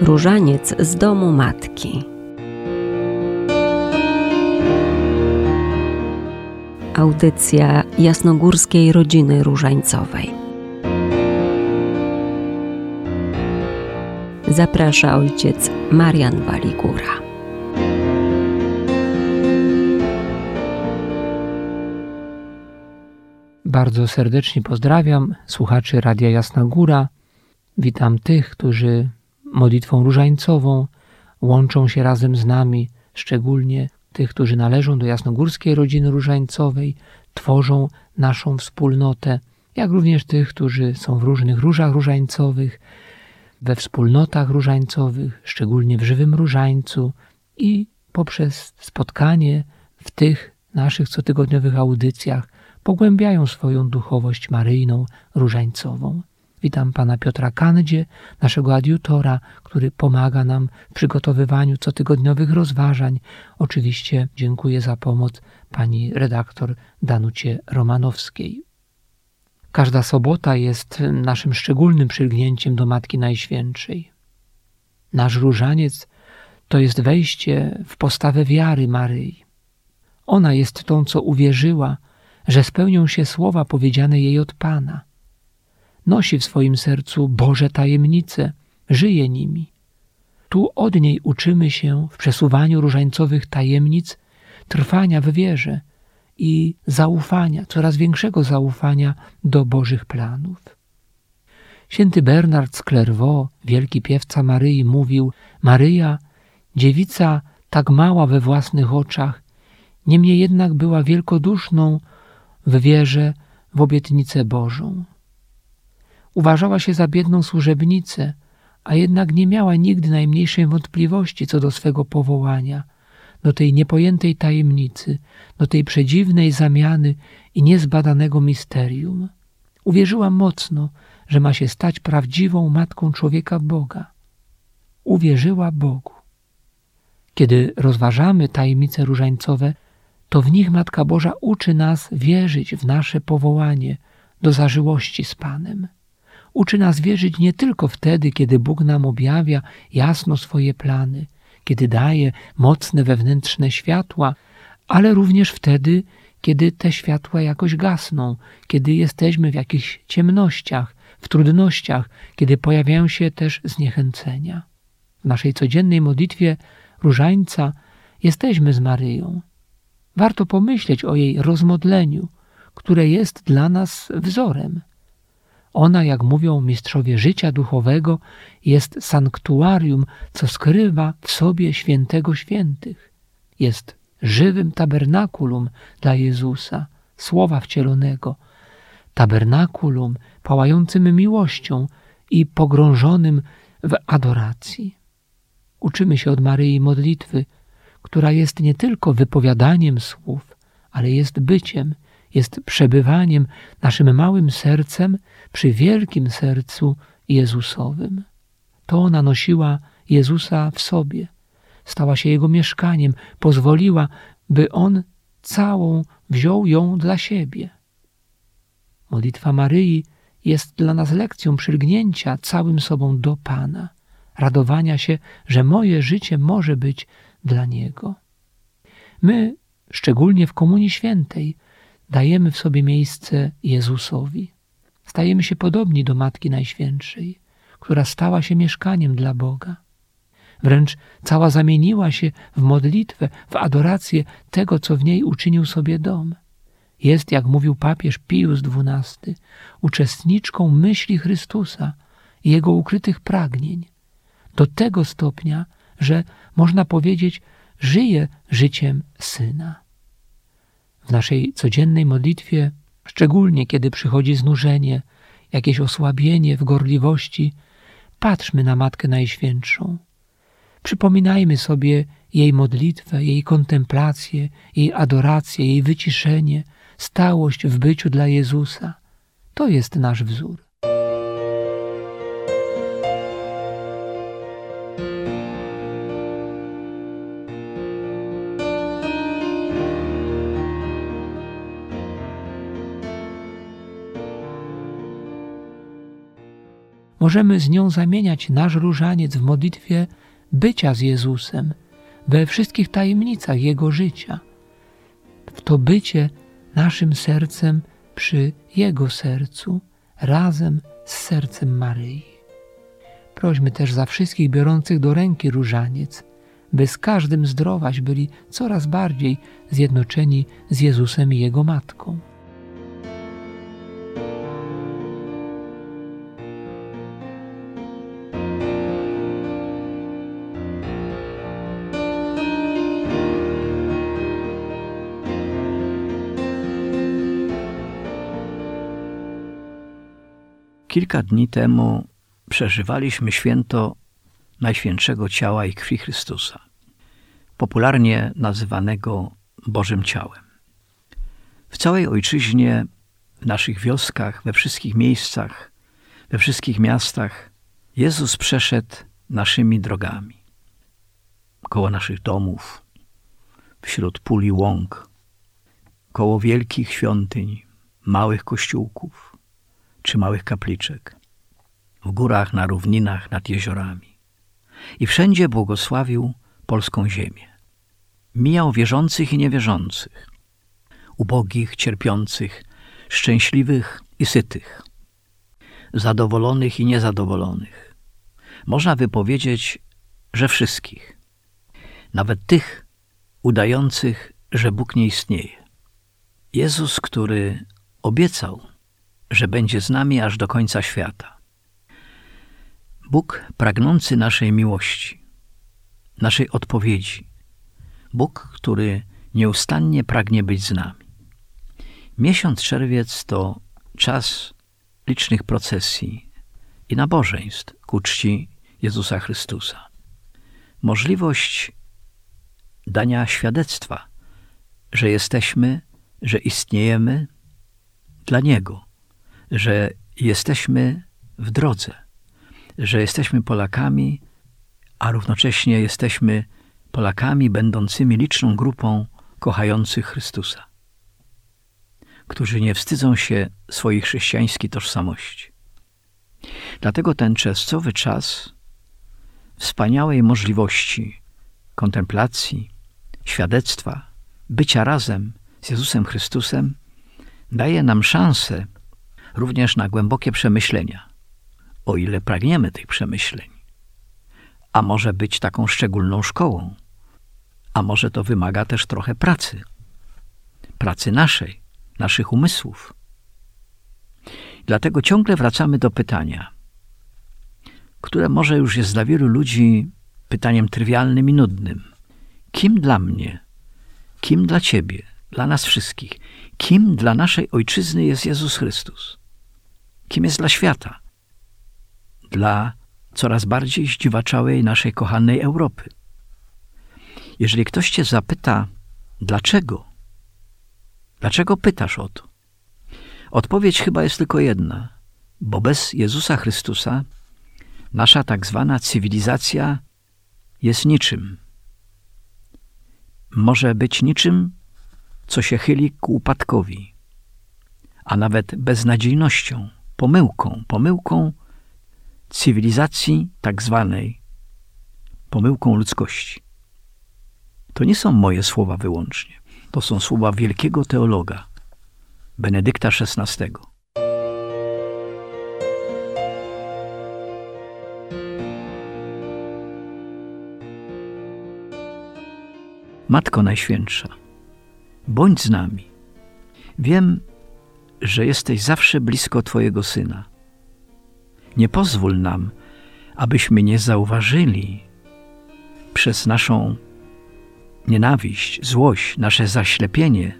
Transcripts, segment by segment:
Różaniec z domu matki. Audycja jasnogórskiej rodziny różańcowej. Zaprasza ojciec Marian Waligura. Bardzo serdecznie pozdrawiam słuchaczy Radia Jasna Góra. Witam tych, którzy modlitwą różańcową łączą się razem z nami, szczególnie tych, którzy należą do jasnogórskiej rodziny różańcowej, tworzą naszą wspólnotę, jak również tych, którzy są w różnych różach różańcowych, we wspólnotach różańcowych, szczególnie w żywym różańcu i poprzez spotkanie w tych naszych cotygodniowych audycjach pogłębiają swoją duchowość maryjną, różańcową. Witam pana Piotra Kandzie, naszego adiutora, który pomaga nam w przygotowywaniu cotygodniowych rozważań. Oczywiście dziękuję za pomoc pani redaktor Danucie Romanowskiej. Każda sobota jest naszym szczególnym przylgnięciem do Matki Najświętszej. Nasz różaniec to jest wejście w postawę wiary Maryi. Ona jest tą, co uwierzyła, że spełnią się słowa powiedziane jej od Pana – nosi w swoim sercu Boże tajemnice, żyje nimi. Tu od niej uczymy się w przesuwaniu różańcowych tajemnic trwania w wierze i zaufania, coraz większego zaufania do Bożych planów. Święty Bernard z Clairvaux, wielki piewca Maryi, mówił: Maryja, dziewica tak mała we własnych oczach, niemniej jednak była wielkoduszną w wierze w obietnicę Bożą. Uważała się za biedną służebnicę, a jednak nie miała nigdy najmniejszej wątpliwości co do swego powołania, do tej niepojętej tajemnicy, do tej przedziwnej zamiany i niezbadanego misterium. Uwierzyła mocno, że ma się stać prawdziwą matką człowieka Boga. Uwierzyła Bogu. Kiedy rozważamy tajemnice różańcowe, to w nich Matka Boża uczy nas wierzyć w nasze powołanie do zażyłości z Panem. Uczy nas wierzyć nie tylko wtedy, kiedy Bóg nam objawia jasno swoje plany, kiedy daje mocne wewnętrzne światła, ale również wtedy, kiedy te światła jakoś gasną, kiedy jesteśmy w jakichś ciemnościach, w trudnościach, kiedy pojawiają się też zniechęcenia. W naszej codziennej modlitwie różańca jesteśmy z Maryją. Warto pomyśleć o jej rozmodleniu, które jest dla nas wzorem. Ona, jak mówią mistrzowie życia duchowego, jest sanktuarium, co skrywa w sobie świętego świętych. Jest żywym tabernakulum dla Jezusa, słowa wcielonego, tabernakulum pałającym miłością i pogrążonym w adoracji. Uczymy się od Maryi modlitwy, która jest nie tylko wypowiadaniem słów, ale jest byciem, jest przebywaniem naszym małym sercem przy wielkim sercu Jezusowym. To ona nosiła Jezusa w sobie, stała się Jego mieszkaniem, pozwoliła, by On całą wziął ją dla siebie. Modlitwa Maryi jest dla nas lekcją przylgnięcia całym sobą do Pana, radowania się, że moje życie może być dla Niego. My, szczególnie w Komunii Świętej, dajemy w sobie miejsce Jezusowi. Stajemy się podobni do Matki Najświętszej, która stała się mieszkaniem dla Boga. Wręcz cała zamieniła się w modlitwę, w adorację tego, co w niej uczynił sobie dom. Jest, jak mówił papież Pius XII, uczestniczką myśli Chrystusa i jego ukrytych pragnień. Do tego stopnia, że można powiedzieć, żyje życiem syna. W naszej codziennej modlitwie, szczególnie kiedy przychodzi znużenie, jakieś osłabienie w gorliwości, patrzmy na Matkę Najświętszą. Przypominajmy sobie jej modlitwę, jej kontemplację, jej adorację, jej wyciszenie, stałość w byciu dla Jezusa. To jest nasz wzór. Możemy z nią zamieniać nasz różaniec w modlitwie bycia z Jezusem we wszystkich tajemnicach Jego życia. W to bycie naszym sercem przy Jego sercu, razem z sercem Maryi. Prośmy też za wszystkich biorących do ręki różaniec, by z każdym zdrowaś byli coraz bardziej zjednoczeni z Jezusem i Jego Matką. Kilka dni temu przeżywaliśmy święto Najświętszego Ciała i Krwi Chrystusa, popularnie nazywanego Bożym Ciałem. W całej ojczyźnie, w naszych wioskach, we wszystkich miejscach, we wszystkich miastach Jezus przeszedł naszymi drogami. Koło naszych domów, wśród puli łąk, koło wielkich świątyń, małych kościółków, czy małych kapliczek, w górach, na równinach, nad jeziorami. I wszędzie błogosławił polską ziemię. Mijał wierzących i niewierzących, ubogich, cierpiących, szczęśliwych i sytych, zadowolonych i niezadowolonych. Można wypowiedzieć, że wszystkich, nawet tych udających, że Bóg nie istnieje. Jezus, który obiecał, że będzie z nami aż do końca świata. Bóg pragnący naszej miłości, naszej odpowiedzi. Bóg, który nieustannie pragnie być z nami. Miesiąc czerwiec to czas licznych procesji i nabożeństw ku czci Jezusa Chrystusa. Możliwość dania świadectwa, że jesteśmy, że istniejemy dla Niego, że jesteśmy w drodze, że jesteśmy Polakami, a równocześnie jesteśmy Polakami będącymi liczną grupą kochających Chrystusa, którzy nie wstydzą się swojej chrześcijańskiej tożsamości. Dlatego ten czerwcowy czas wspaniałej możliwości kontemplacji, świadectwa, bycia razem z Jezusem Chrystusem daje nam szansę również na głębokie przemyślenia, o ile pragniemy tych przemyśleń. A może być taką szczególną szkołą, a może to wymaga też trochę pracy, pracy naszej, naszych umysłów. Dlatego ciągle wracamy do pytania, które może już jest dla wielu ludzi pytaniem trywialnym i nudnym. Kim dla mnie, kim dla Ciebie, dla nas wszystkich, kim dla naszej ojczyzny jest Jezus Chrystus? Kim jest dla świata, dla coraz bardziej zdziwaczałej naszej kochanej Europy. Jeżeli ktoś cię zapyta, dlaczego, dlaczego pytasz o to? Odpowiedź chyba jest tylko jedna, bo bez Jezusa Chrystusa nasza tak zwana cywilizacja jest niczym. Może być niczym, co się chyli ku upadkowi, a nawet beznadziejnością pomyłką, pomyłką cywilizacji tak zwanej, pomyłką ludzkości. To nie są moje słowa wyłącznie. To są słowa wielkiego teologa, Benedykta XVI. Matko Najświętsza, bądź z nami. Wiem, że jesteś zawsze blisko Twojego Syna. Nie pozwól nam, abyśmy nie zauważyli przez naszą nienawiść, złość, nasze zaślepienie,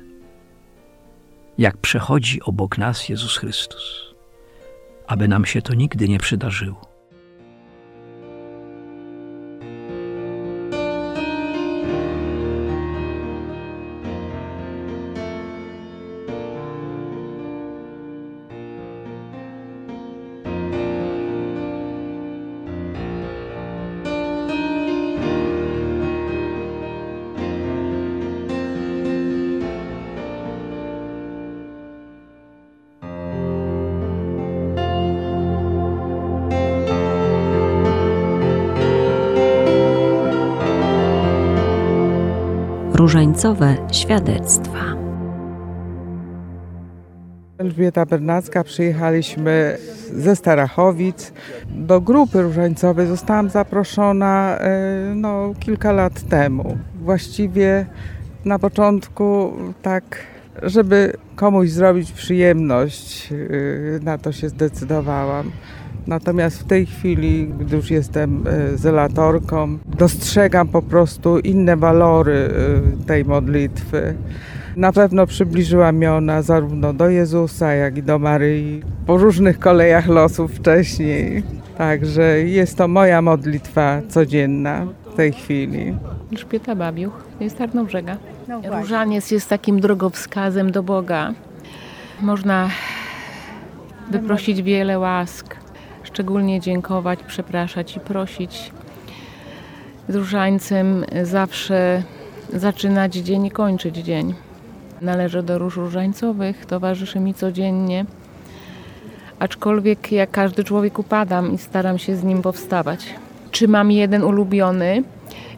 jak przechodzi obok nas Jezus Chrystus, aby nam się to nigdy nie przydarzyło. Różańcowe świadectwa. Elżbieta Bernacka, przyjechaliśmy ze Starachowic. Do grupy różańcowej zostałam zaproszona e, no, kilka lat temu. Właściwie na początku tak, żeby komuś zrobić przyjemność, e, na to się zdecydowałam. Natomiast w tej chwili, gdy już jestem e, zelatorką, dostrzegam po prostu inne walory tej modlitwy. Na pewno przybliżyła mnie ona zarówno do Jezusa, jak i do Maryi po różnych kolejach losów wcześniej. Także jest to moja modlitwa codzienna w tej chwili. Elżbieta Babiuch jest Tarnobrzega. No Różaniec jest takim drogowskazem do Boga. Można wyprosić wiele łask, szczególnie dziękować, przepraszać i prosić. Z różańcem zawsze zaczynać dzień i kończyć dzień. Należę do róż różańcowych, towarzyszy mi codziennie. Aczkolwiek jak każdy człowiek upadam i staram się z nim powstawać. Czy mam jeden ulubiony?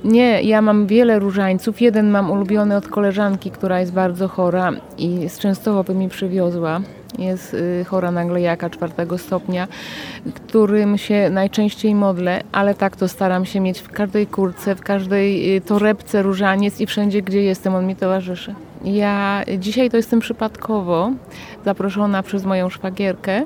Nie, ja mam wiele różańców. Jeden mam ulubiony od koleżanki, która jest bardzo chora i z Częstochowy mi przywiozła. Jest y, chora na glejaka czwartego stopnia, którym się najczęściej modlę, ale tak to staram się mieć w każdej kurce, w każdej y, torebce różaniec i wszędzie, gdzie jestem, on mi towarzyszy. Ja dzisiaj to jestem przypadkowo zaproszona przez moją szwagierkę,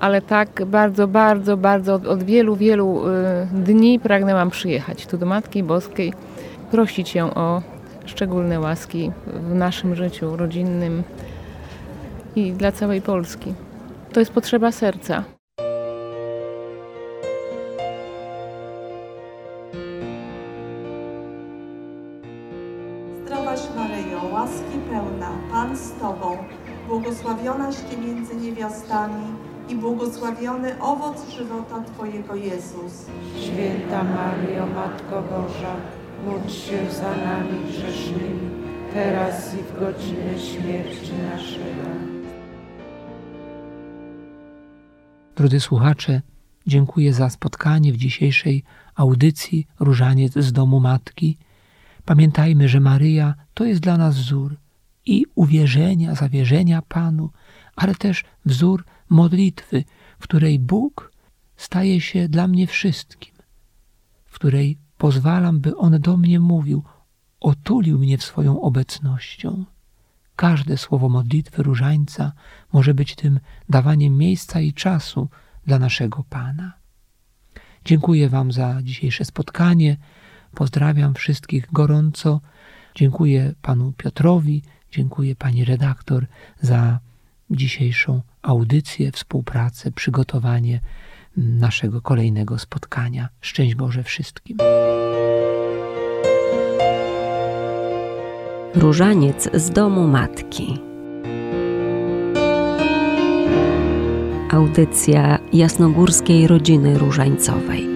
ale tak bardzo, bardzo, bardzo od, od wielu, wielu y, dni pragnęłam przyjechać tu do Matki Boskiej, prosić ją o szczególne łaski w naszym życiu rodzinnym i dla całej Polski. To jest potrzeba serca. błogosławionaś Ty między niewiastami i błogosławiony owoc żywota Twojego Jezus. Święta Mario, Matko Boża, módl się za nami grzesznymi, teraz i w godzinę śmierci naszego. Drodzy słuchacze, dziękuję za spotkanie w dzisiejszej audycji Różaniec z domu Matki. Pamiętajmy, że Maryja to jest dla nas wzór i uwierzenia, zawierzenia Panu, ale też wzór modlitwy, w której Bóg staje się dla mnie wszystkim, w której pozwalam, by On do mnie mówił, otulił mnie swoją obecnością. Każde słowo modlitwy różańca może być tym dawaniem miejsca i czasu dla naszego Pana. Dziękuję Wam za dzisiejsze spotkanie. Pozdrawiam wszystkich gorąco. Dziękuję Panu Piotrowi, Dziękuję pani redaktor za dzisiejszą audycję, współpracę, przygotowanie naszego kolejnego spotkania. Szczęść Boże wszystkim. Różaniec z domu matki. Audycja jasnogórskiej rodziny różańcowej.